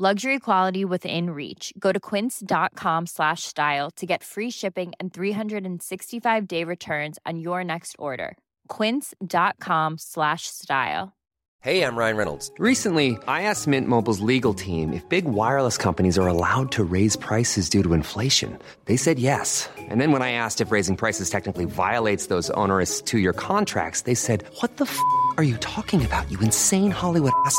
Luxury quality within reach. Go to quince.com slash style to get free shipping and 365 day returns on your next order. Quince.com slash style. Hey, I'm Ryan Reynolds. Recently, I asked Mint Mobile's legal team if big wireless companies are allowed to raise prices due to inflation. They said yes. And then when I asked if raising prices technically violates those onerous two year contracts, they said, What the f are you talking about, you insane Hollywood ass?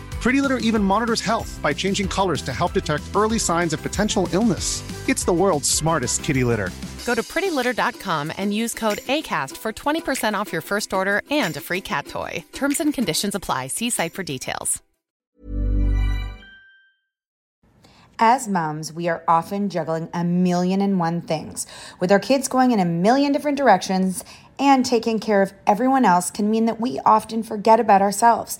Pretty Litter even monitors health by changing colors to help detect early signs of potential illness. It's the world's smartest kitty litter. Go to prettylitter.com and use code ACAST for 20% off your first order and a free cat toy. Terms and conditions apply. See site for details. As moms, we are often juggling a million and one things. With our kids going in a million different directions and taking care of everyone else can mean that we often forget about ourselves.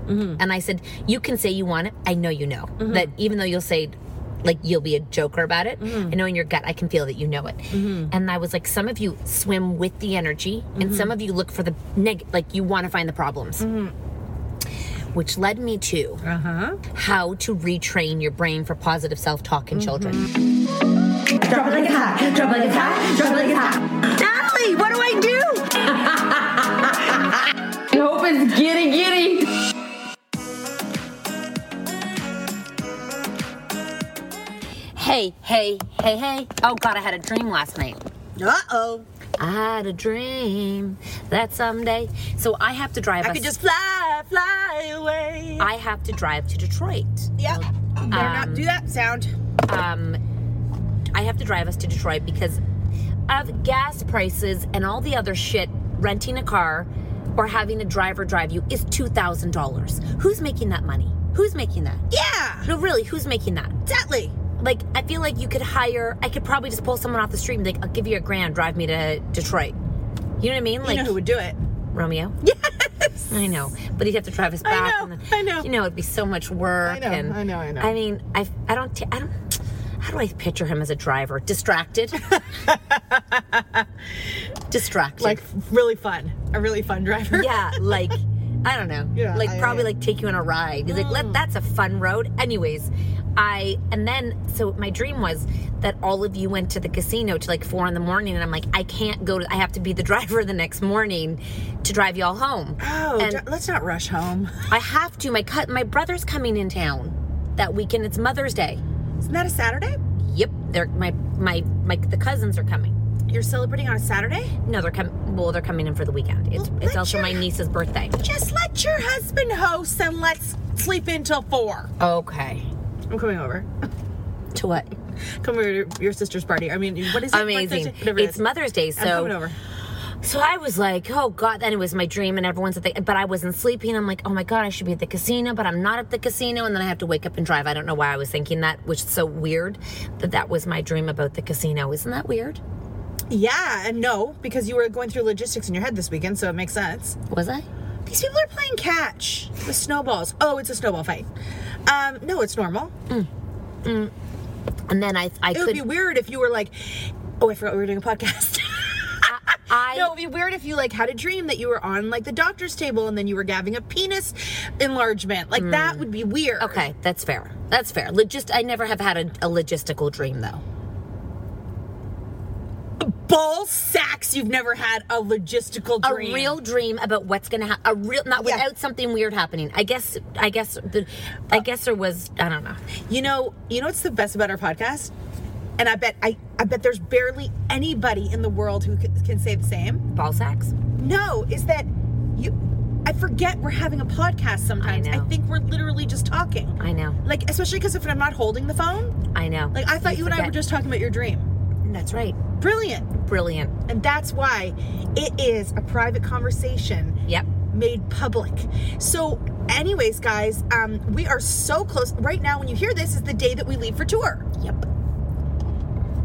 Mm-hmm. And I said, You can say you want it. I know you know. Mm-hmm. That even though you'll say, like, you'll be a joker about it, mm-hmm. I know in your gut, I can feel that you know it. And I was like, Some of you swim with the energy, and some of you look for the neg, like, you want to find the problems. Which led me to uh-huh. how to retrain your brain for positive self talk in children. Drop it like a hot. Drop it like a hot. Drop it like a hot. Natalie, what do I do? I hope it's giddy giddy. Hey, hey, hey, hey. Oh, God, I had a dream last night. Uh oh. I had a dream that someday. So I have to drive. Us I us- could just fly, fly away. I have to drive to Detroit. yeah. Better not do that sound. Um, I have to drive us to Detroit because of gas prices and all the other shit. Renting a car or having a driver drive you is two thousand dollars. Who's making that money? Who's making that? Yeah. No, really, who's making that? Exactly. Like, I feel like you could hire. I could probably just pull someone off the street and be like, "I'll give you a grand, drive me to Detroit." You know what I mean? You Like know who would do it? Romeo. Yes. I know, but he'd have to drive us back. I know, and then, I know. You know, it'd be so much work. I know, and, I know, I know. I mean, I, I don't, t- I don't. How do I picture him as a driver? Distracted. Distracted. Like really fun. A really fun driver. yeah, like I don't know. Yeah, like I- probably I- like take you on a ride. He's like, Let, mm. that's a fun road. Anyways, I and then so my dream was that all of you went to the casino to like four in the morning, and I'm like, I can't go to. I have to be the driver the next morning to drive y'all home. Oh, And- let's not rush home. I have to. My cut. My brother's coming in town that weekend. It's Mother's Day. Isn't that a Saturday? Yep, they're my my my the cousins are coming. You're celebrating on a Saturday? No, they're coming. Well, they're coming in for the weekend. It's Well, it's also your- my niece's birthday. Just let your husband host and let's sleep until four. Okay. I'm coming over. To what? Come over to your sister's party. I mean, what is it? Amazing. Whatever it It's is. Mother's Day, I'm so coming over. so I was like, oh god, then it was my dream, and everyone's at the, but I wasn't sleeping. I'm like, oh my god, I should be at the casino, but I'm not at the casino, and then I have to wake up and drive. I don't know why I was thinking that, which is so weird that that was my dream about the casino. Isn't that weird? Yeah, and no, because you were going through logistics in your head this weekend, so it makes sense. Was I? These people are playing catch with snowballs. Oh, it's a snowball fight. Um, no, it's normal. Mm. Mm. And then I I It would could be weird if you were like, oh, I forgot we were doing a podcast. I no, it'd be weird if you like had a dream that you were on like the doctor's table and then you were having a penis enlargement. Like that mm. would be weird. okay, that's fair. That's fair. Logist I never have had a, a logistical dream though. Ball sacks. You've never had a logistical a real dream about what's gonna happen. A real, not Yeah. without something weird happening. I guess. I guess. The, I guess there was. I don't know. You know, you know what's the best about our podcast? And I bet I, I bet there's barely anybody in the world who can, can say the same. Ball sacks. No, is that you I forget we're having a podcast sometimes. I know. think we're literally just talking. I know. Like especially because if I'm not holding the phone, I know. like I thought you, and I were just talking about your dream. That's right. Brilliant. Brilliant. And that's why it is a private conversation Yep. made public. So, anyways, guys, um, we are so close. Right now, when you hear this, is the day that we leave for tour. Yep.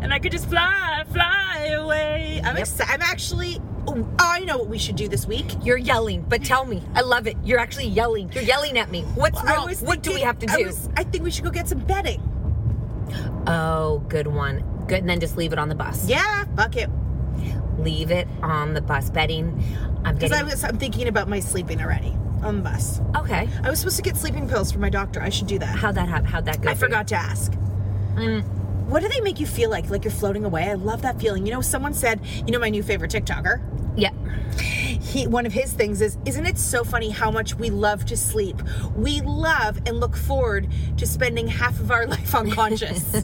And I could just fly, fly away. I'm Yep. excited. I'm actually. Oh, I know what we should do this week. You're yelling, but tell me. I love it. You're actually yelling. You're yelling at me. What's I wrong? was What do we have to I do? was- I think we should go get some bedding. Oh, good one. Good. And then just leave it on the bus. Yeah, fuck it. Leave it on the bus. Bedding. I'm Because getting. I was, I'm thinking about my sleeping already on the bus. okay. I was supposed to get sleeping pills from my doctor. I should do that. How'd that happen? How'd that go? I for you? forgot to ask. Mm. What do they make you feel like? Like you're floating away? I love that feeling. You know, someone said, you know, my new favorite TikToker. Yeah. He one of his things is, isn't it so funny how much we love to sleep? We love and look forward to spending half of our life unconscious.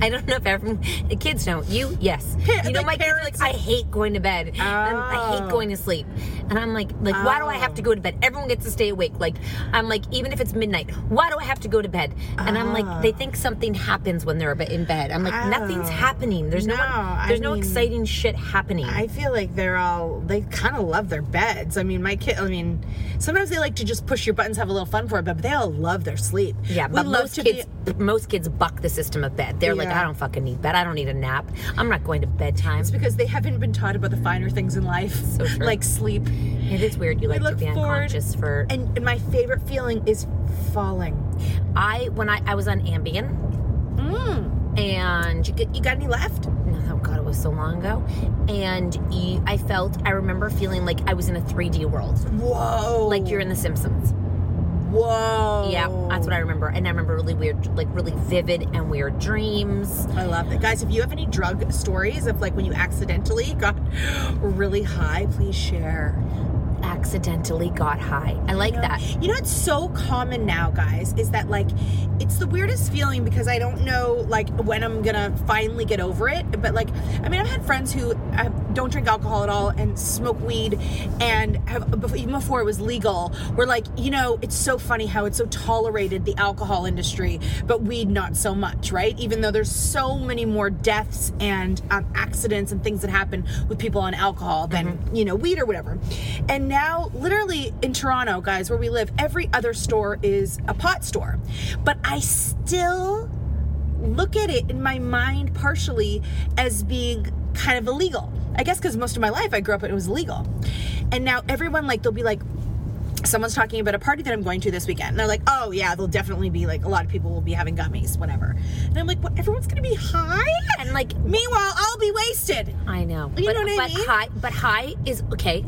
I don't know if everyone, the kids don't. You, yes. You know, like my kids are like, I hate going to bed. And I hate Oh. going to sleep. And I'm like, like, why do I have to Oh. go to bed? Everyone gets to stay awake. Like, I'm like, even if it's midnight, why do I have to go to bed? And I'm like, they think something happens when they're in bed. I'm like, nothing's Oh. happening. There's no, No, one, I there's no mean- exciting shit happening. I feel like they're all they kind of love their beds. I mean, my kid. I mean, sometimes they like to just push your buttons, have a little fun for it, but they all love their sleep. yeah, We but most to be- kids, most kids buck the system of bed. They're like, I don't fucking need bed. I don't need a nap. I'm not going to bedtime. It's because they haven't been taught about the finer things in life, So like sleep. It is weird. You like to be forward- unconscious for. And, and my favorite feeling is falling. I when I I was on Ambien, Mm. And You, get, you got any left? oh god, it was so long ago, and you, I felt I remember feeling like I was in a 3D world, Whoa! like you're in The Simpsons. Whoa! Yeah, that's what I remember, and I remember really weird, like really vivid and weird dreams. I love it, guys. If you have any drug stories of like when you accidentally got really high, please share. Accidentally got high. I like that. You know it's so common now, guys, is that like it's the weirdest feeling because I don't know like when I'm gonna finally get over it. But like, I mean, I've had friends who uh, don't drink alcohol at all and smoke weed, and have even before it was legal. We're like, you know, it's so funny how it's so tolerated the alcohol industry, but weed not so much, right? Even though there's so many more deaths and um, accidents and things that happen with people on alcohol than you know weed or whatever. And now, literally in Toronto, guys, where we live, every other store is a pot store. But I still look at it in my mind partially as being kind of illegal. I guess because most of my life I grew up and it was legal. And now everyone, like, they'll be like, someone's talking about a party that I'm going to this weekend. And they're like, oh, yeah, there'll definitely be like a lot of people will be having gummies, whatever. And I'm like, what? Everyone's going to be high? And like, Meanwhile, I'll be wasted. I know. You but, know what I mean? High, but high is okay.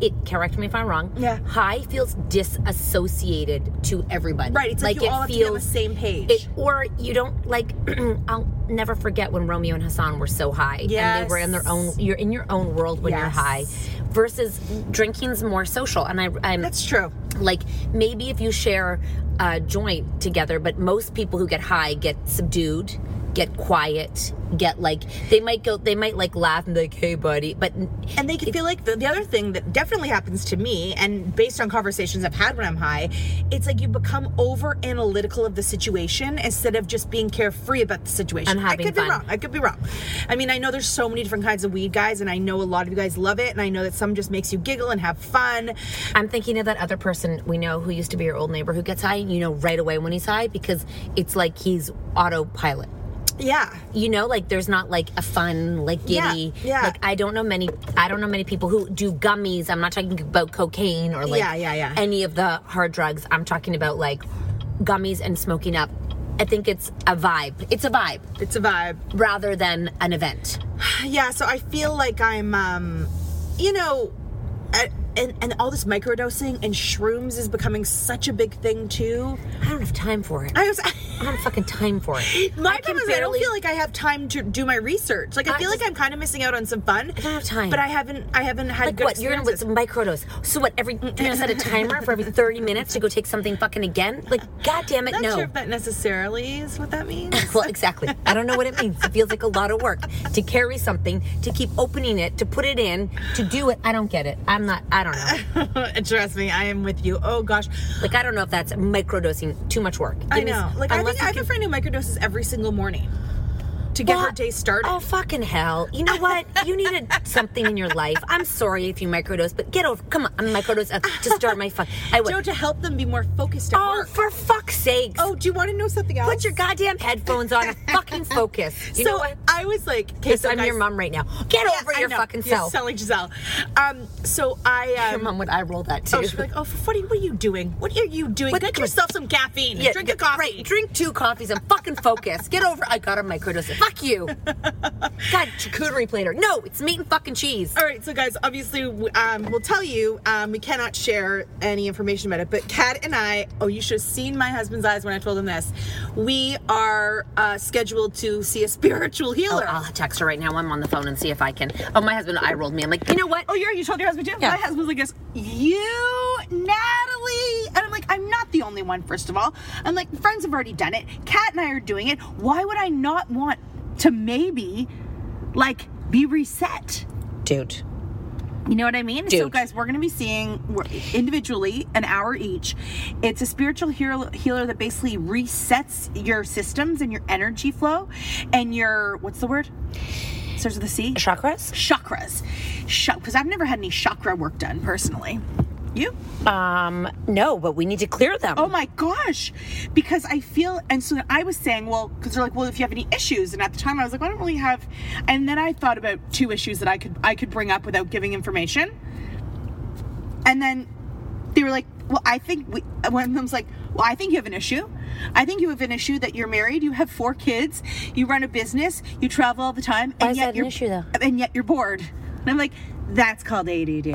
It correct me if I'm wrong. Yeah. High feels disassociated to everybody. Right, it's like you all have to be on the same page. It, or you don't like. I'll never forget when Romeo and Hassan were so high. And they were in their own. You're in your own world when you're high. Versus drinking's more social, and I. I'm, That's true. like maybe if you share a joint together but most people who get high get subdued get quiet get like they might go they might like laugh and be like hey buddy but And they can feel like the, the other thing that definitely happens to me, and based on conversations I've had when I'm high, it's like you become over analytical of the situation instead of just being carefree about the situation. I could fun. be wrong. I could be wrong. I mean, I know there's so many different kinds of weed, guys, and I know a lot of you guys love it, and I know that some just makes you giggle and have fun. i'm thinking of that other person we know who used to be your old neighbor who gets high and you know right away when he's high because it's like he's autopilot Yeah. you know like there's not like a fun like Yeah, giddy yeah. like i don't know many i don't know many people who do gummies i'm not talking about cocaine or like Yeah, yeah, yeah. any of the hard drugs i'm talking about like gummies and smoking up i think it's a vibe it's a vibe It's a vibe. rather than an event Yeah, so I feel like I'm, um, you know, I, and, and all this microdosing and shrooms is becoming such a big thing too. i don't have time for it I was. I don't have fucking time for it. My I problem is I don't feel like I have time to do my research. Like I, I feel like I'm kind of missing out on some fun. I don't have time. But I haven't. I haven't had Like good what? You're gonna with some microdose. So what? Every you're gonna set a timer for every 30 minutes to go take something fucking again? Like, god damn it, not no. sure if that necessarily is what that means. well, exactly. I don't know what it means. It feels like a lot of work to carry something, to keep opening it, to put it in, to do it. I don't get it. I'm not. I don't know. Trust me, I am with you. Oh gosh, Like I don't know if that's microdosing. Too much work. I Give me- know. Like I unless think I have you a friend who microdoses every single morning to get her day started. Oh fucking hell! You know what? You needed something in your life. I'm sorry if you microdose, but get over. Come on, I'm microdose uh, to start my fuck. I would. Joe, to help them be more focused at Oh, work. for fuck's sake! Oh, do you want to know something else? Put your goddamn headphones on and fucking focus. You so know what? I was like, okay, so I'm guys- your mom right now. Get Yeah, over I your know. fucking You self. like Giselle. Um, so I. Um, Your mom would I roll that too. Oh, she'd be like, oh, what are, what are you doing? What are you doing? What- Get yourself some caffeine. Yeah, Drink a coffee. Right, drink two coffees and fucking focus. Get over. I got a microdose. Fuck you. God, charcuterie plater. No, it's meat and fucking cheese. All right, so guys, obviously, um, we'll tell you um, we cannot share any information about it. But Kat and I, oh, you should have seen my husband's eyes when I told him this. We are uh, scheduled to see a spiritual Oh, healer. I'll text her right now. I'm on the phone and see if I can. Oh, my husband I rolled me. I'm like, you know what? Oh, you're, you told your husband too? Yeah. My husband's like, this, you, Natalie. And I'm like, I'm not the only one, first of all. I'm like, friends have already done it. Kat and I are doing it. Why would I not want to maybe, like, be reset? dude. You know what I mean? So, Dude. guys, we're going to be seeing individually an hour each. It's a spiritual healer, healer that basically resets your systems and your energy flow and your, what's the word? Starts with a C? Chakras? Chakras. Because I've never had any chakra work done personally. You? Um, no, but we need to clear them. Oh my gosh. Because I feel, and so I was saying, well, because they're like, well, if you have any issues, and at the time I was like, I don't really have, and then I thought about two issues that I could I could bring up without giving information, and then they were like, well, I think we, one of them's like, well, I think you have an issue. I think you have an issue that you're married, you have four kids, you run a business, you travel all the time, and Why is yet an you're issue, though? and yet you're bored. And I'm like, that's called ADD.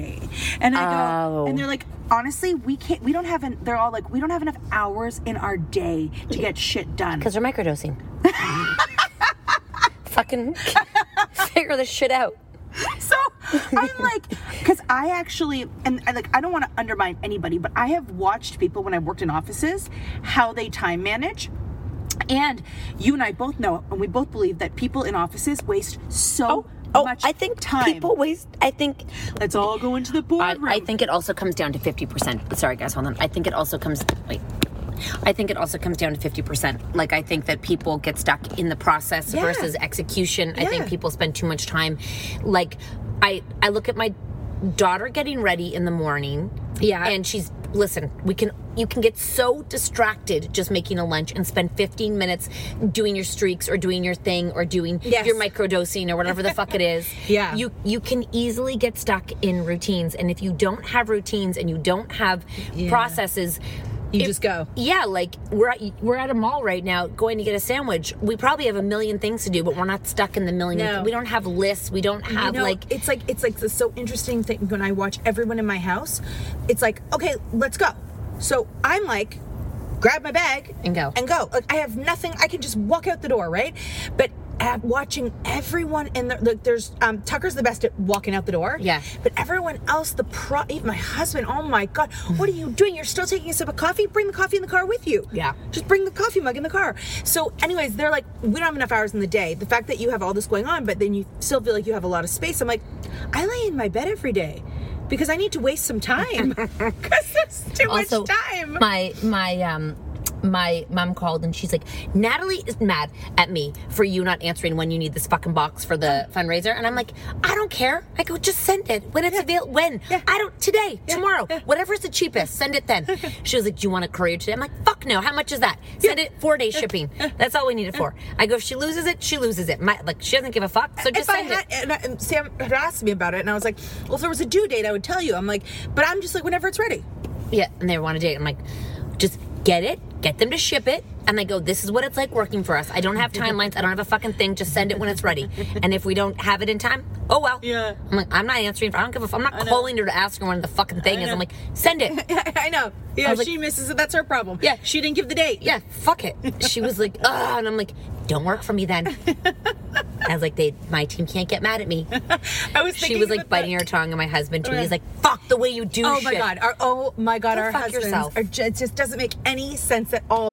And I go, Oh. and they're like, honestly, we can't. We don't have. An, they're all like, we don't have enough hours in our day to get shit done. Because they're microdosing. fucking figure this shit out. So I'm like, because I actually, and I like, I don't want to undermine anybody, but I have watched people when I worked in offices how they time manage. And you and I both know, and we both believe that people in offices waste so Oh, Oh, much I think time. people waste. I think. Let's all go into the I, boardroom. I think it also comes down to fifty percent. Sorry, guys, hold on. I think it also comes. Wait. I think it also comes down to fifty percent. Like I think that people get stuck in the process Yeah. versus execution. I think people spend too much time. Like I, I look at my daughter getting ready in the morning. Yeah. and she's listen. We can you can get so distracted just making a lunch and spend fifteen minutes doing your streaks or doing your thing or doing Yes. your microdosing or whatever the fuck it is. Yeah. you you can easily get stuck in routines and if you don't have routines and you don't have processes You it- just go. yeah like we're at, we're at a mall right now going to get a sandwich we probably have a million things to do but we're not stuck in the million No. we don't have lists we don't You have know, like it's like it's like the so interesting thing when I watch everyone in my house. It's like, okay, let's go. So I'm like, grab my bag And go. and go. Like I have nothing. I can just walk out the door, right? But watching everyone in the like, there's um, Tucker's the best at walking out the door. Yeah. But everyone else, the pro, even my husband. Oh my god, what are you doing? You're still taking a sip of coffee. Bring the coffee in the car with you. Yeah. Just bring the coffee mug in the car. So, anyways, they're like, we don't have enough hours in the day. The fact that you have all this going on, but then you still feel like you have a lot of space. I'm like, I lay in my bed every day because I need to waste some time because there's too also much time. my my um my mom called and she's like natalie is mad at me for you not answering when you need this fucking box for the fundraiser. And i'm like i don't care. I go just send it. When it's available when? I don't today tomorrow. Whatever's the cheapest send it then. She was like do you want a courier today? I'm like fuck no. How much is that? Send it four day shipping. That's all we need it for. I go if she loses it she loses it. My, like she doesn't give a fuck so just if send it. had, and, I- and Sam had asked me about it, and I was like, "Well, if there was a due date, I would tell you." I'm like, "But I'm just like, whenever it's ready." Yeah, and they want a date. I'm like, just get it, get them to ship it. And I go, this is what it's like working for us. I don't have timelines. I don't have a fucking thing. Just send it when it's ready. And if we don't have it in time, oh well. Yeah. I'm like, I'm not answering. I don't give a. f- I'm not calling her to ask her when the fucking thing is. I'm like, send it. I know. Yeah, like- she misses it. That's her problem. Yeah. she didn't give the date. Yeah, fuck it. She was like, ugh, and I'm like, don't work for me then. I was like, they, my team can't get mad at me. I was. She was like biting that. her tongue, and my husband too. Yeah. He's like, fuck the way you do oh shit. Oh shit. my god! Our, oh my god! Go our husbands yourself. are. It just doesn't make any sense at all.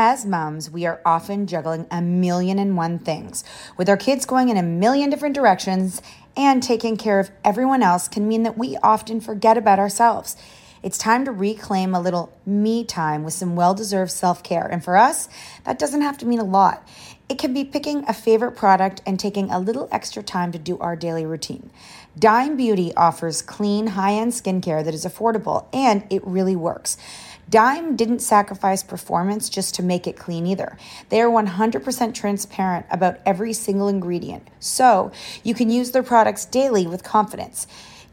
As moms, we are often juggling a million and one things. With our kids going in a million different directions and taking care of everyone else can mean that we often forget about ourselves. It's time to reclaim a little me time with some well deserved self care. And for us, that doesn't have to mean a lot. It can be picking a favorite product and taking a little extra time to do our daily routine. Dime Beauty offers clean, high end skincare that is affordable and it really works. Dime didn't sacrifice performance just to make it clean either. They are 100% transparent about every single ingredient, so you can use their products daily with confidence.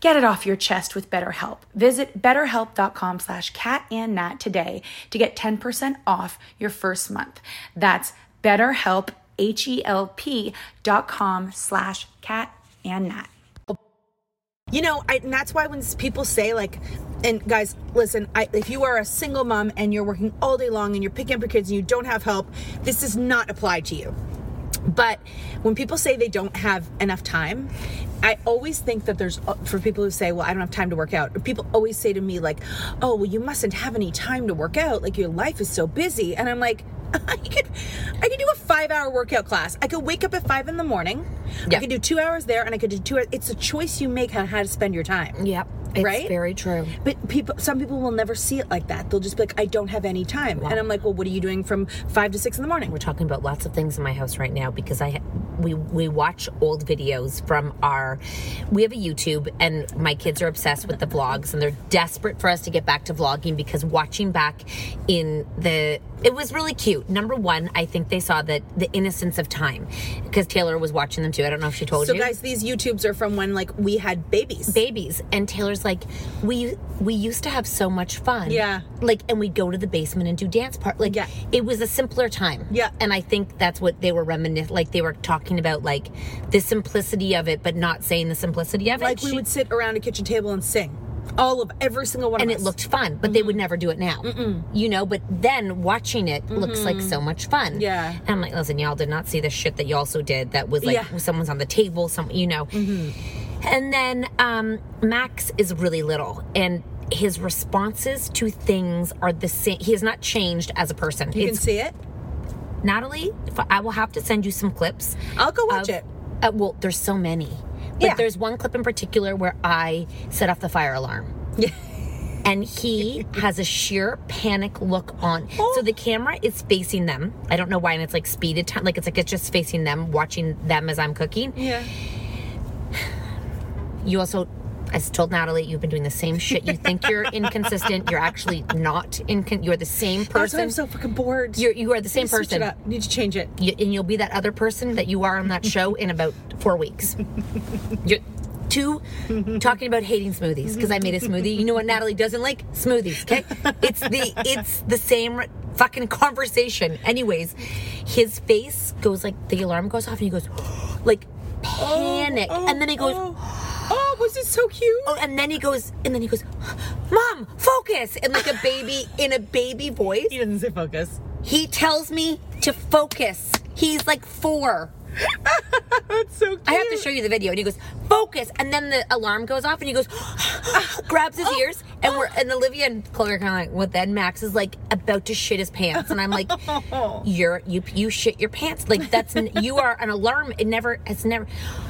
Get it off your chest with BetterHelp. Visit betterhelp.com slash cat and nat today to get 10% off your first month. That's betterhelp, H-E-L-P dot com slash cat and nat. You know, I, and that's why when people say like, and guys, listen, I, if you are a single mom and you're working all day long and you're picking up your kids and you don't have help, this does not apply to you. But when people say they don't have enough time, I always think that there's uh, for people who say, "Well, I don't have time to work out." People always say to me like, "Oh, well, you mustn't have any time to work out. Like your life is so busy." And I'm like, I could, I could do a five-hour workout class. I could wake up at five in the morning. I could do two hours there, and I could do two. It's a choice you make on how to spend your time. Yep. It's right? very true. But people, some people will never see it like that. They'll just be like, "I don't have any time," and I'm like, "Well, what are you doing from five to six in the morning?" We're talking about lots of things in my house right now because I we we watch old videos from our we have a YouTube and my kids are obsessed with the vlogs and they're desperate for us to get back to vlogging because watching back in the it was really cute. Number one, I think they saw that the innocence of time because Taylor was watching them too. I don't know if she told So, you. So guys, these YouTubes are from when like we had babies. babies and Taylor's like we we used to have so much fun. Yeah. Like and we'd go to the basement and do dance part. Like Yeah. it was a simpler time. Yeah. And I think that's what they were reminiscing like they were talking about like the simplicity of it but not saying the simplicity of it. Like we She- would sit around a kitchen table and sing, all of every single one and it us. looked fun, but they would never do it now. You know, but then watching it looks like so much fun. Yeah. And I'm like, listen, y'all did not see the shit that you also did that was like Yeah. someone's on the table, some you know. And then um Max is really little and his responses to things are the same. He has not changed as a person. You can see it. Natalie, I will have to send you some clips. I'll go watch of- it. Uh, well, there's so many. But Yeah. there's one clip in particular where I set off the fire alarm. Yeah. And he has a sheer panic look on. Oh. So the camera is facing them. I don't know why, and it's like speeded time. Like it's like it's just facing them, watching them as I'm cooking. Yeah. You also, I told Natalie, you've been doing the same shit. You think you're inconsistent. You're actually not incon. You're the same person. I'm so fucking bored. You're, you are the same Need to switch person. Need to change it. You, and you'll be that other person that you are on that show in about four weeks. You're two talking about hating smoothies because I made a smoothie. You know what Natalie doesn't like? Smoothies. Okay, it's the it's the same fucking conversation. Anyways, his face goes like the alarm goes off and he goes like oh, panic, oh, and then he goes. Oh, Oh, was it so cute? Oh, and then he goes, and then he goes, "Mom, focus!" And like a baby in a baby voice. He doesn't say focus. He tells me to focus. He's like four. That's so cute. I have to show you the video. And he goes, focus. And then the alarm goes off and he goes, grabs his ears. And we're, and Olivia and Chloe are kind of like, what then? Max is like about to shit his pants. And I'm like, you're, you, you shit your pants. Like that's, n- you are an alarm. It never, it's never,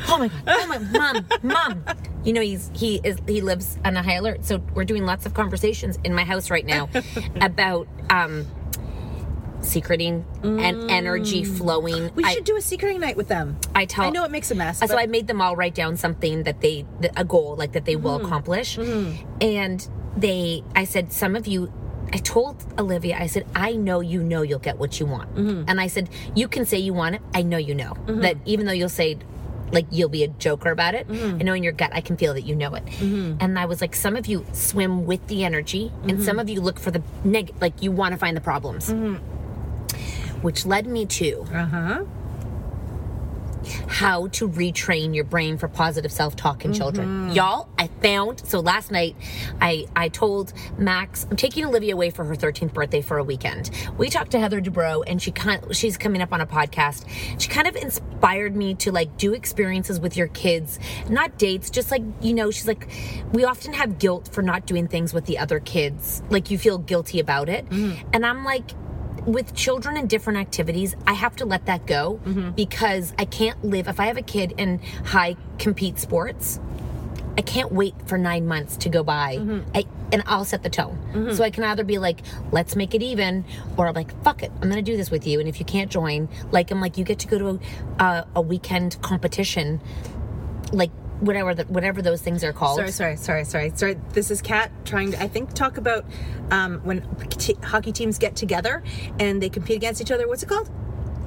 oh my God. Oh my, mom, mom. You know, he's, he is, he lives on a high alert. So we're doing lots of conversations in my house right now about, um, secreting and energy flowing. We I- should do a secreting night with them. I tell. I know it makes a mess. So but- I made them all write down something that they, th- a goal like that they will Mm-hmm. accomplish, and they. I said some of you. I told Olivia, I said, I know you know you'll get what you want, Mm-hmm. and I said you can say you want it. I know you know that even though you'll say. Like you'll be a joker about it. Mm-hmm. I know in your gut, I can feel that you know it. And I was like, some of you swim with the energy, and Mm-hmm. some of you look for the neg. Like you want to find the problems, which led me to Uh huh. how to retrain your brain for positive self-talk in children. Mm-hmm. Y'all, I found so last night I I told Max I'm taking Olivia away for her 13th birthday for a weekend. We talked to Heather Dubrow and she kind she's coming up on a podcast. She kind of inspired me to like do experiences with your kids, not dates, just like you know, she's like we often have guilt for not doing things with the other kids. Like you feel guilty about it. And I'm like with children and different activities, I have to let that go because I can't live. If I have a kid in high compete sports, I can't wait for nine months to go by. I, and I'll set the tone. So I can either be like, let's make it even, or I'm like, fuck it, I'm gonna do this with you. And if you can't join, like, I'm like, you get to go to a, uh, a weekend competition, like whatever the, whatever those things are called. Sorry, sorry, sorry, sorry, sorry. This is Kat trying to, I think, talk about um, when t- hockey teams get together and they compete against each other. What's it called?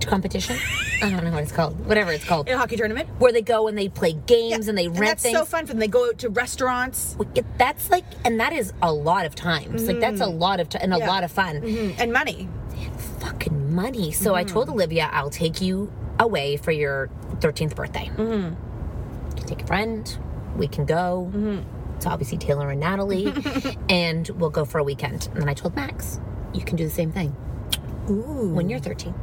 competition. I don't know what it's called. Whatever it's called. A hockey tournament. Where they go and they play games and they And rent that's things. so fun for them. They go out to restaurants That's like, and that is a lot of times. Like that's a lot of time and a Yeah. lot of fun. Mhm. and money. Fucking money. So I told Olivia, I'll take you away for your 13th birthday. Mm-hmm. Can take a friend. We can go. It's obviously Taylor and Natalie, and we'll go for a weekend. And then I told Max, you can do the same thing Ooh. when you're 13.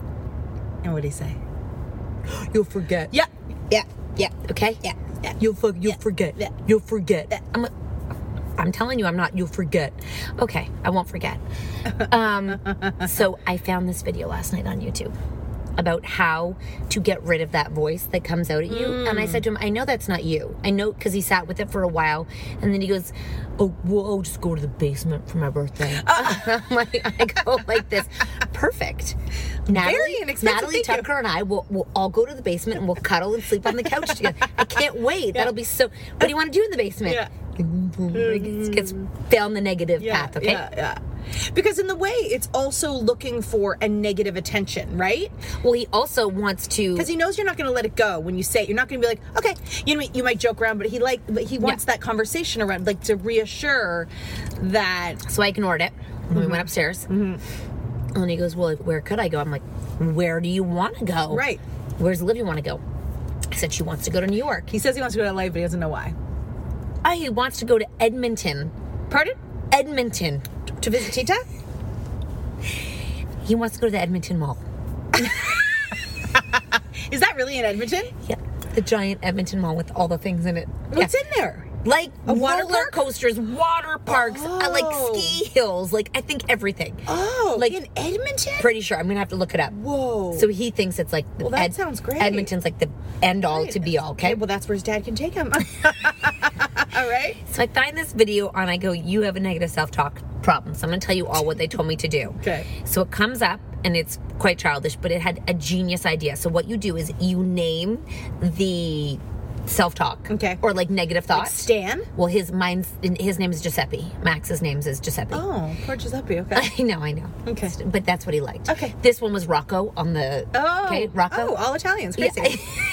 And what did he say? You'll forget. Yeah. Yeah. Yeah. Okay. Yeah. Yeah. You'll fuck. You'll forget. Yeah. You'll forget. I'm. I'm telling you, I'm not. You'll forget. Okay, I won't forget. Um, so I found this video last night on YouTube about how to get rid of that voice that comes out at you. And I said to him, I know that's not you. I know because he sat with it for a while, and then he goes, "Oh, well, I'll just go to the basement for my birthday." Uh. Like, I go like this. Perfect. Natalie, inexpensive, Natalie thank you. Tucker and I will will all go to the basement and we'll cuddle and sleep on the couch together. I can't wait. That'll be so. What do you want to do in the basement? Yeah. Gets, gets mm-hmm. down the negative Yeah, path. Okay. yeah, yeah. Because in the way, it's also looking for a negative attention, right? Well, he also wants to. Because he knows you're not going to let it go when you say it. You're not going to be like, okay, you know, you might joke around, but he like, but he wants that conversation around, like to reassure that. So I ignored it. And we went mm-hmm. upstairs. Mm-hmm. And he goes, Well, where could I go? I'm like, Where do you want to go? Right. Where's Olivia want to go? I said, She wants to go to New York. He says he wants to go to LA, but he doesn't know why. Oh, he wants to go to Edmonton. Pardon? Edmonton. To visit Tita? He wants to go to the Edmonton Mall. Is that really in Edmonton? Yeah. The giant Edmonton Mall with all the things in it. What's Yeah. in there? Like A water roller park? coasters, water parks, uh, like Oh. ski hills, like I think everything. Oh, Like- in Edmonton? Pretty sure. I'm gonna have to look it up. Whoa. So he thinks it's like the Well, that sounds great. Edmonton's like the end all to be all. Okay. well, that's where his dad can take him. all right. So I find this video and I go, You have a negative self talk problem. So I'm going to tell you all what they told me to do. Okay. So it comes up and it's quite childish, but it had a genius idea. So what you do is you name the self-talk. Okay. Or like negative Like thoughts. Stan? Well, his mine's his name is Giuseppe. Max's name is Giuseppe. Oh, poor Giuseppe. Okay. I know, I know. Okay. But that's what he liked. Okay. This one was Rocco on the. Oh, Okay, Rocco. Oh, all Italians. Yeah.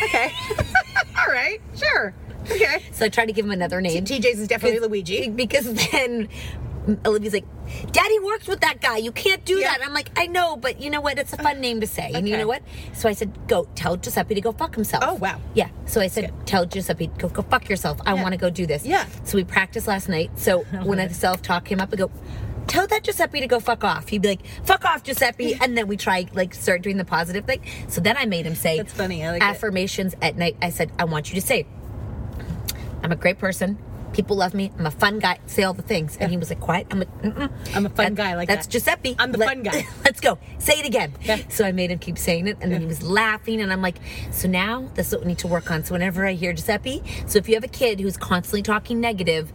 Okay. all right. Sure. Okay. So I tried to give him another name. TJ's is definitely Luigi. Because then Olivia's like, Daddy works with that guy. You can't do Yeah. that. I'm like, I know, but you know what? It's a fun uh, name to say. And you know what? So I said, Go tell Giuseppe to go fuck himself. Oh, wow. Yeah. So I said, Tell Giuseppe, go, go fuck yourself. I Yeah. want to go do this. Yeah. So we practiced last night. So oh, when I self talk came up, I go, Tell that Giuseppe to go fuck off. He'd be like, "Fuck off, Giuseppe," and then we try like start doing the positive thing. So then I made him say, That's funny. I like it. affirmations at night. I said, "I want you to say, I'm a great person. People love me. I'm a fun guy. Say all the things. And he was like, quiet. I'm like, Mm-mm. I'm a fun guy like That's that. Giuseppe. I'm the fun guy. Let's go. Say it again. Yeah. So I made him keep saying it, and then he was laughing, and I'm like, so now that's what we need to work on. So whenever I hear Giuseppe, so if you have a kid who's constantly talking negative,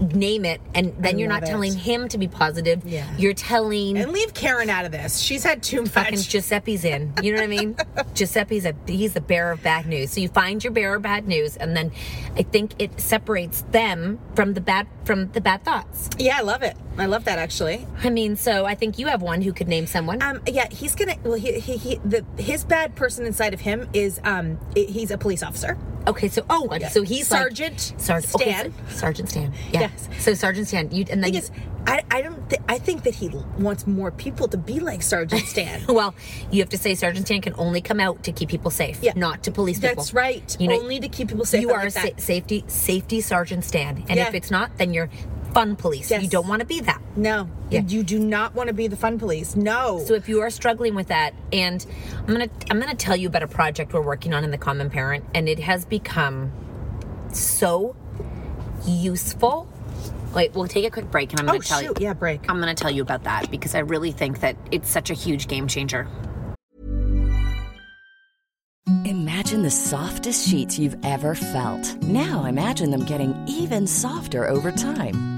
name it, and then I you're not it. telling him to be positive. Yeah. You're telling And leave Karen out of this. She's had too fucking much. Giuseppe's in. You know what I mean? Giuseppe's a he's the bearer of bad news. So you find your bearer of bad news, and then I think it separates them from the bad from the bad thoughts. yeah, I love it. I love that actually. I mean, so I think you have one who could name someone. Um, yeah, he's gonna. Well, he, he, he the his bad person inside of him is um, he's a police officer. Okay, so oh, so he's like- Sergeant Sergeant Stan. Okay, so- Sergeant Stan. Yeah. Yes. So Sergeant Stan, you and then you, is, I, I don't. Th- I think that he wants more people to be like Sergeant Stan. well, you have to say Sergeant Stan can only come out to keep people safe, Yeah. not to police people. That's right. You know, Only to keep people safe. you are like a sa- safety safety Sergeant Stan, and Yeah. if it's not, then you're fun police. Yes. You don't want to be that. No, Yeah. you do not want to be the fun police. No. So if you are struggling with that, and I'm gonna I'm gonna tell you about a project we're working on in the Common Parent, and it has become so useful. Wait, we'll take a quick break, and I'm oh gonna tell shoot! you. Yeah, break. I'm gonna tell you about that because I really think that it's such a huge game changer. Imagine the softest sheets you've ever felt. Now imagine them getting even softer over time.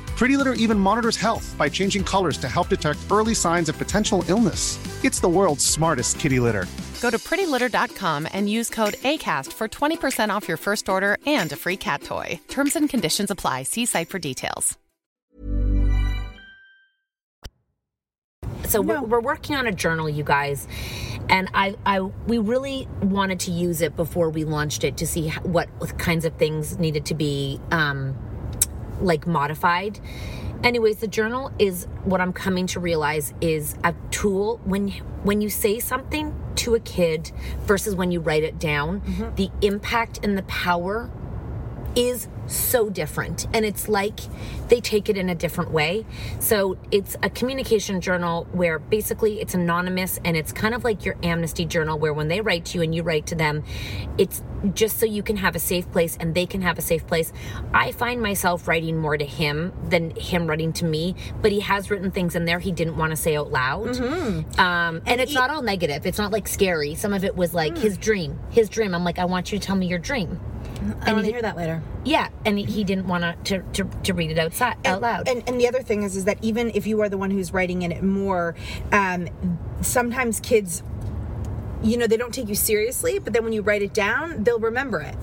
Pretty Litter even monitors health by changing colors to help detect early signs of potential illness. It's the world's smartest kitty litter. Go to prettylitter.com and use code ACAST for 20% off your first order and a free cat toy. Terms and conditions apply. See site for details. So we're, we're working on a journal, you guys, and I, I, we really wanted to use it before we launched it to see what kinds of things needed to be, um, like modified. Anyways, the journal is what I'm coming to realize is a tool when when you say something to a kid versus when you write it down, mm-hmm. the impact and the power is so different and it's like they take it in a different way. So it's a communication journal where basically it's anonymous and it's kind of like your amnesty journal where when they write to you and you write to them it's just so you can have a safe place and they can have a safe place. I find myself writing more to him than him writing to me but he has written things in there he didn't want to say out loud. Um, and, it's not all negative. It's not like scary. Some of it was like his dream his dream. I'm like i want you to tell me your dream I want to hear that later. yeah, and he- didn't want to to to read it outside out loud. And, and the other thing is, is that even if you are the one who's writing in it more, um, sometimes kids, you know, they don't take you seriously, but then when you write it down, they'll remember it.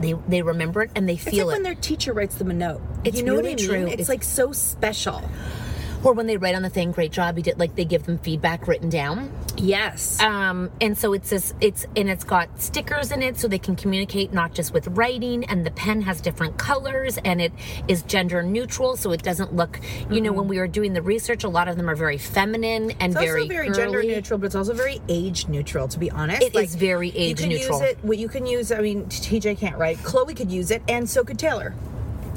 they they remember it and they It's feel like it. when their teacher writes them a note. It's you know really what I mean? true. It's, It's- like so special. Or when they write on the thing, great job, you did. Like they give them feedback written down. Yes. Um, and so it's this, it's and it's got stickers in it so they can communicate not just with writing. And the pen has different colors and it is gender neutral, so it doesn't look. You know, when we were doing the research, a lot of them are very feminine and It's very also very gender neutral, but it's also very age neutral. To be honest, It is very age neutral. you can neutral. Use it. What you can use. I mean, TJ can't write. Chloe could use it, and so could Taylor.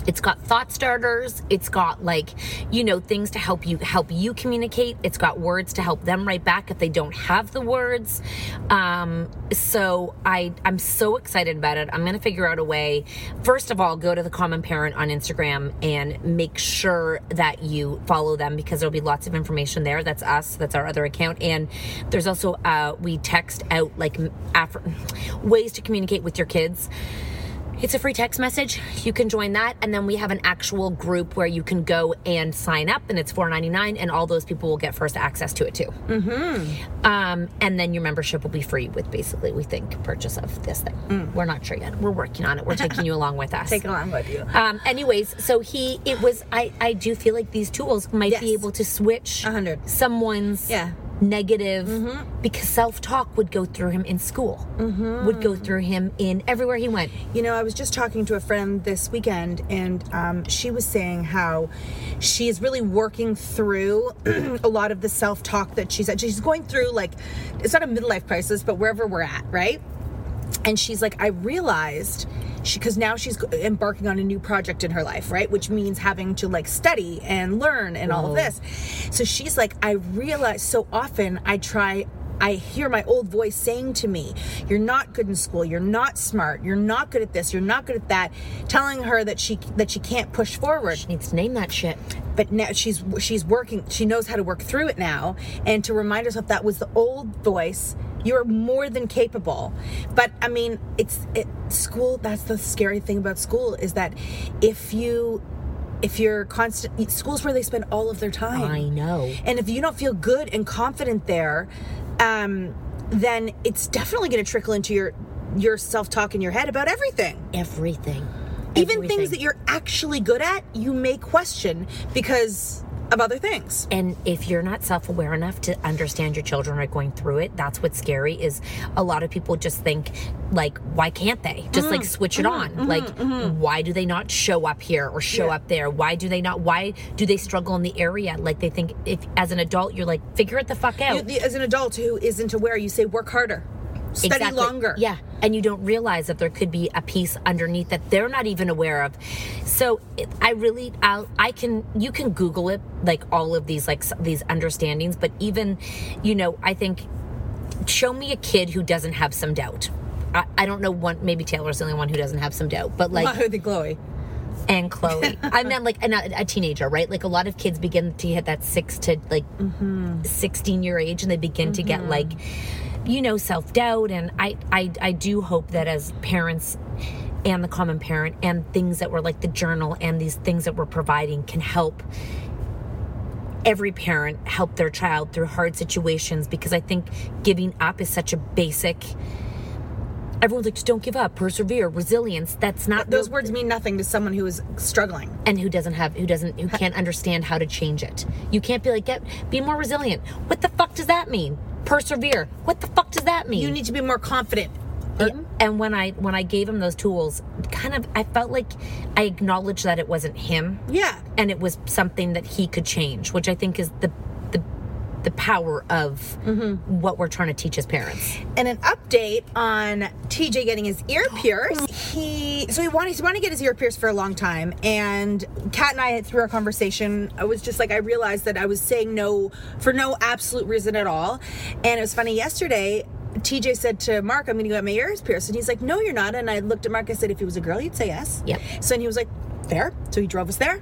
It's got thought starters. It's got like, you know, things to help you help you communicate. It's got words to help them write back if they don't have the words. Um, so I I'm so excited about it. I'm gonna figure out a way. First of all, go to the Common Parent on Instagram and make sure that you follow them because there'll be lots of information there. That's us. That's our other account. And there's also uh, we text out like Af- ways to communicate with your kids. It's a free text message. You can join that, and then we have an actual group where you can go and sign up, and it's four ninety nine, and all those people will get first access to it too. Mm-hmm. Um, and then your membership will be free with basically we think purchase of this thing. We're not sure yet. We're working on it. We're taking you along with us. Take along with you. Um, anyways, so he it was I I do feel like these tools might be able to switch A hundred. someone's Yeah. Negative because self talk would go through him in school, would go through him in everywhere he went. You know, I was just talking to a friend this weekend, and um, she was saying how she is really working through a lot of the self talk that she's at she's going through. Like, it's not a midlife crisis, but wherever we're at, right? And she's like, I realized she because now she's embarking on a new project in her life, right? Which means having to like study and learn and all of this. So she's like, I realize so often I try. I hear my old voice saying to me, "You're not good in school. You're not smart. You're not good at this. You're not good at that." Telling her that she that she can't push forward. She needs to name that shit. But now she's she's working. She knows how to work through it now, and to remind herself that was the old voice. You're more than capable. But I mean, it's it, school. That's the scary thing about school is that if you if you're constant school's where they spend all of their time. I know. And if you don't feel good and confident there, um, then it's definitely going to trickle into your your self talk in your head about everything. Everything. Even Everything. things that you're actually good at, you may question because of other things. And if you're not self-aware enough to understand your children are going through it, that's what's scary is a lot of people just think like why can't they? Just mm-hmm. Mm-hmm. mm-hmm. like switch it on. like why do they not show up here or show Yeah. up there? Why do they not why do they struggle in the area? Like they think if as an adult you're like figure it the fuck out. You, the- as an adult who isn't aware, you say work harder, study Exactly. longer. Yeah. And you don't realize that there could be a piece underneath that they're not even aware of. So I really, I'll, I can, you can Google it, like all of these, like these understandings, but even, you know, I think, show me a kid who doesn't have some doubt. I, I don't know one, maybe Taylor's the only one who doesn't have some doubt, but like, I the Chloe. and Chloe. I meant like an, a teenager, right? Like a lot of kids begin to hit that six to like mm-hmm. 16 year age and they begin to get mm-hmm. like, you know, self doubt. And I, I, I do hope that as parents and the common parent and things that were like the journal and these things that we're providing can help every parent help their child through hard situations because I think giving up is such a basic. Everyone's like, just don't give up, persevere, resilience. That's not Those words mean nothing to someone who is struggling. and who doesn't have who doesn't who can't understand how to change it. You can't be like get be more resilient. What the fuck does that mean? Persevere. What the fuck does that mean? You need to be more confident. Yeah, and when I when I gave him those tools, kind of I felt like I acknowledged that it wasn't him. Yeah. And it was something that he could change, which I think is the the power of Mm-hmm. what we're trying to teach as parents. And an update on TJ getting his ear pierced. He so he wanted he wanted to get his ear pierced for a long time, and Kat and I had through our conversation, I was just like I realized that I was saying no for no absolute reason at all, and it was funny yesterday. TJ said to Mark, "I'm going to get my ears pierced," and he's like, "No, you're not." And I looked at Mark. I said, "If he was a girl, you'd say yes." Yep. So and he was like, "Fair." So he drove us there.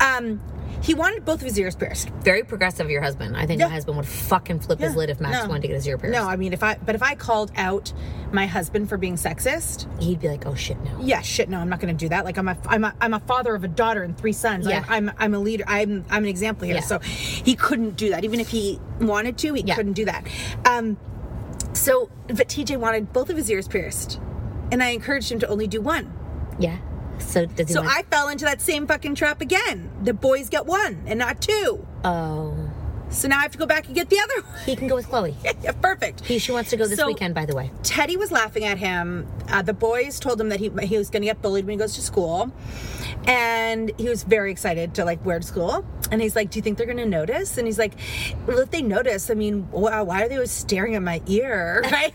Um, he wanted both of his ears pierced. Very progressive your husband. I think Yeah. my husband would fucking flip his lid if Max No. wanted to get his ear pierced. No, I mean if I but if I called out my husband for being sexist, He'd be like, "Oh shit, no." yeah, shit, no, I'm not going to do that. Like I'm a I'm a I'm a father of a daughter and three sons. Yeah. I'm, I'm I'm a leader. I'm I'm an example here. Yeah. So he couldn't do that. Even if he wanted to, he Yeah. couldn't do that. Um, so but TJ wanted both of his ears pierced, and I encouraged him to only do one. Yeah. So does he So want- I fell into that same fucking trap again. The boys get one and not two. Oh. So now I have to go back and get the other one. He can go with Chloe. yeah, perfect. He, she wants to go this So- weekend, by the way. Teddy was laughing at him. Uh, the boys told him that he he was going to get bullied when he goes to school, and he was very excited to like wear to school. And he's like, "Do you think they're going to notice?" And he's like, "Well, if they notice, I mean, wow, why are they always staring at my ear?" Right?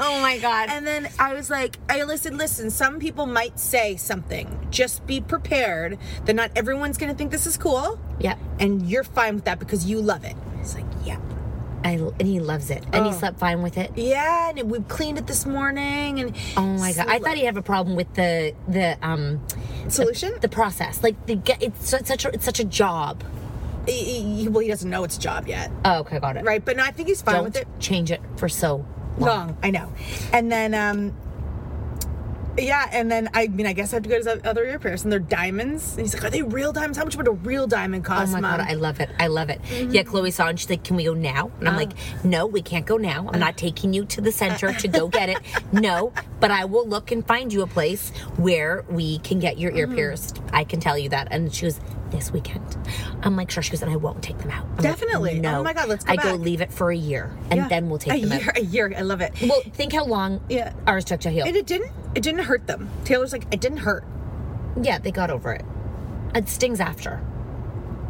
oh my god. And then I was like, "I listen, listen. Some people might say something. Just be prepared that not everyone's going to think this is cool. Yep. And you're fine with that because you love it." He's like, "Yeah." I, and he loves it. And he Oh. slept fine with it. Yeah, and we cleaned it this morning, and Oh my god! I thought he'd have a problem with the the um solution, the, process. Like the get it's such a it's such a job. He, he- well, he doesn't know it's a job yet, Oh, okay, got it. right? But no, I think he's fine Don't with it. change it for so Long, I know. And then, um, yeah, and then I mean, I guess I have to go to his other ear piercing. They're diamonds. And he's like, "Are they real diamonds? How much would a real diamond cost?" Oh cost?" my Mom? god, I love it. I love it. Mm-hmm. Yeah, Chloe saw and she's like, Can we go now? And I'm Uh. like, No, we can't go now. I'm not taking you to the center to go get it. No, but I will look and find you a place where we can get your ear Mhm. pierced. I can tell you that. And she was this weekend. I'm like, sure. She goes, and I won't take them out. I'm like, Definitely. Oh no. Oh my God, let's go I go leave it for a year and Yeah. then we'll take a them year. out. A year. I love it. Well, think how long Yeah. ours took to heal. And it didn't. It didn't hurt them. Taylor's like, it didn't hurt. yeah, they got over it. It stings after.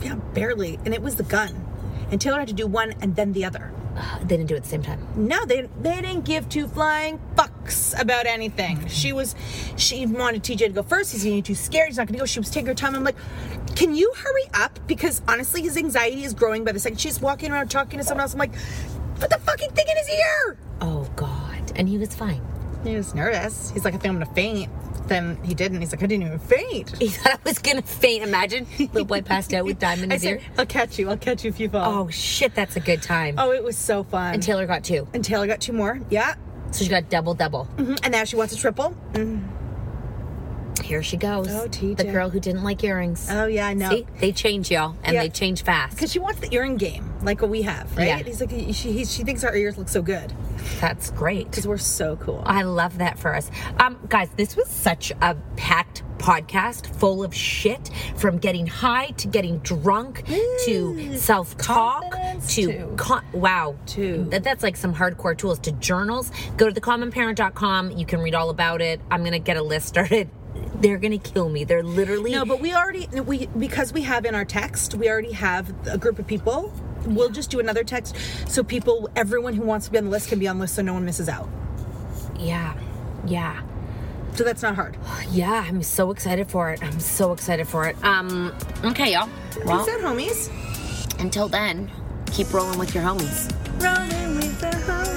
Yeah, barely. And it was the gun. And Taylor had to do one and then the other. They didn't do it at the same time. No, they they didn't give two flying fucks about anything. Mm-hmm. She was, she wanted TJ to go first. He's getting too scared. He's not going to go. She was taking her time. I'm like, can you hurry up? Because honestly, his anxiety is growing by the second. She's walking around talking to someone else. I'm like, put the fucking thing in his ear. Oh God! And he was fine. He was nervous. He's like, I think I'm gonna faint. Then he didn't. He's like, I didn't even faint. He thought I was gonna faint. Imagine little boy passed out with diamond in his ear. I'll catch you. I'll catch you if you fall. Oh shit, that's a good time. Oh, it was so fun. And Taylor got two. And Taylor got two more. Yeah. So she got double double. Mhm. And now she wants a triple. Mhm. Here she goes. Oh, TJ. The girl who didn't like earrings. Oh yeah, I know. See, they change y'all, and Yeah. they change fast. Because she wants the earring game, like what we have, right? Yeah. He's like, she, he, she thinks our ears look so good That's great. because we're so cool. I love that for us. Um, guys, this was such a packed podcast full of shit from getting high to getting drunk to self talk to, to- con- wow to- that, that's like some hardcore tools to journals go to thecommonparent.com you can read all about it i'm gonna get a list started they're gonna kill me they're literally No, but we already we because we have in our text, we already have a group of people we'll just do another text so people, everyone who wants to be on the list can be on the list so no one misses out. Yeah, yeah. So that's not hard. Yeah, I'm so excited for it. I'm so excited for it. Um, okay, y'all. Well, Peace out, homies. Until then, keep rolling with your homies. Rolling with the homies.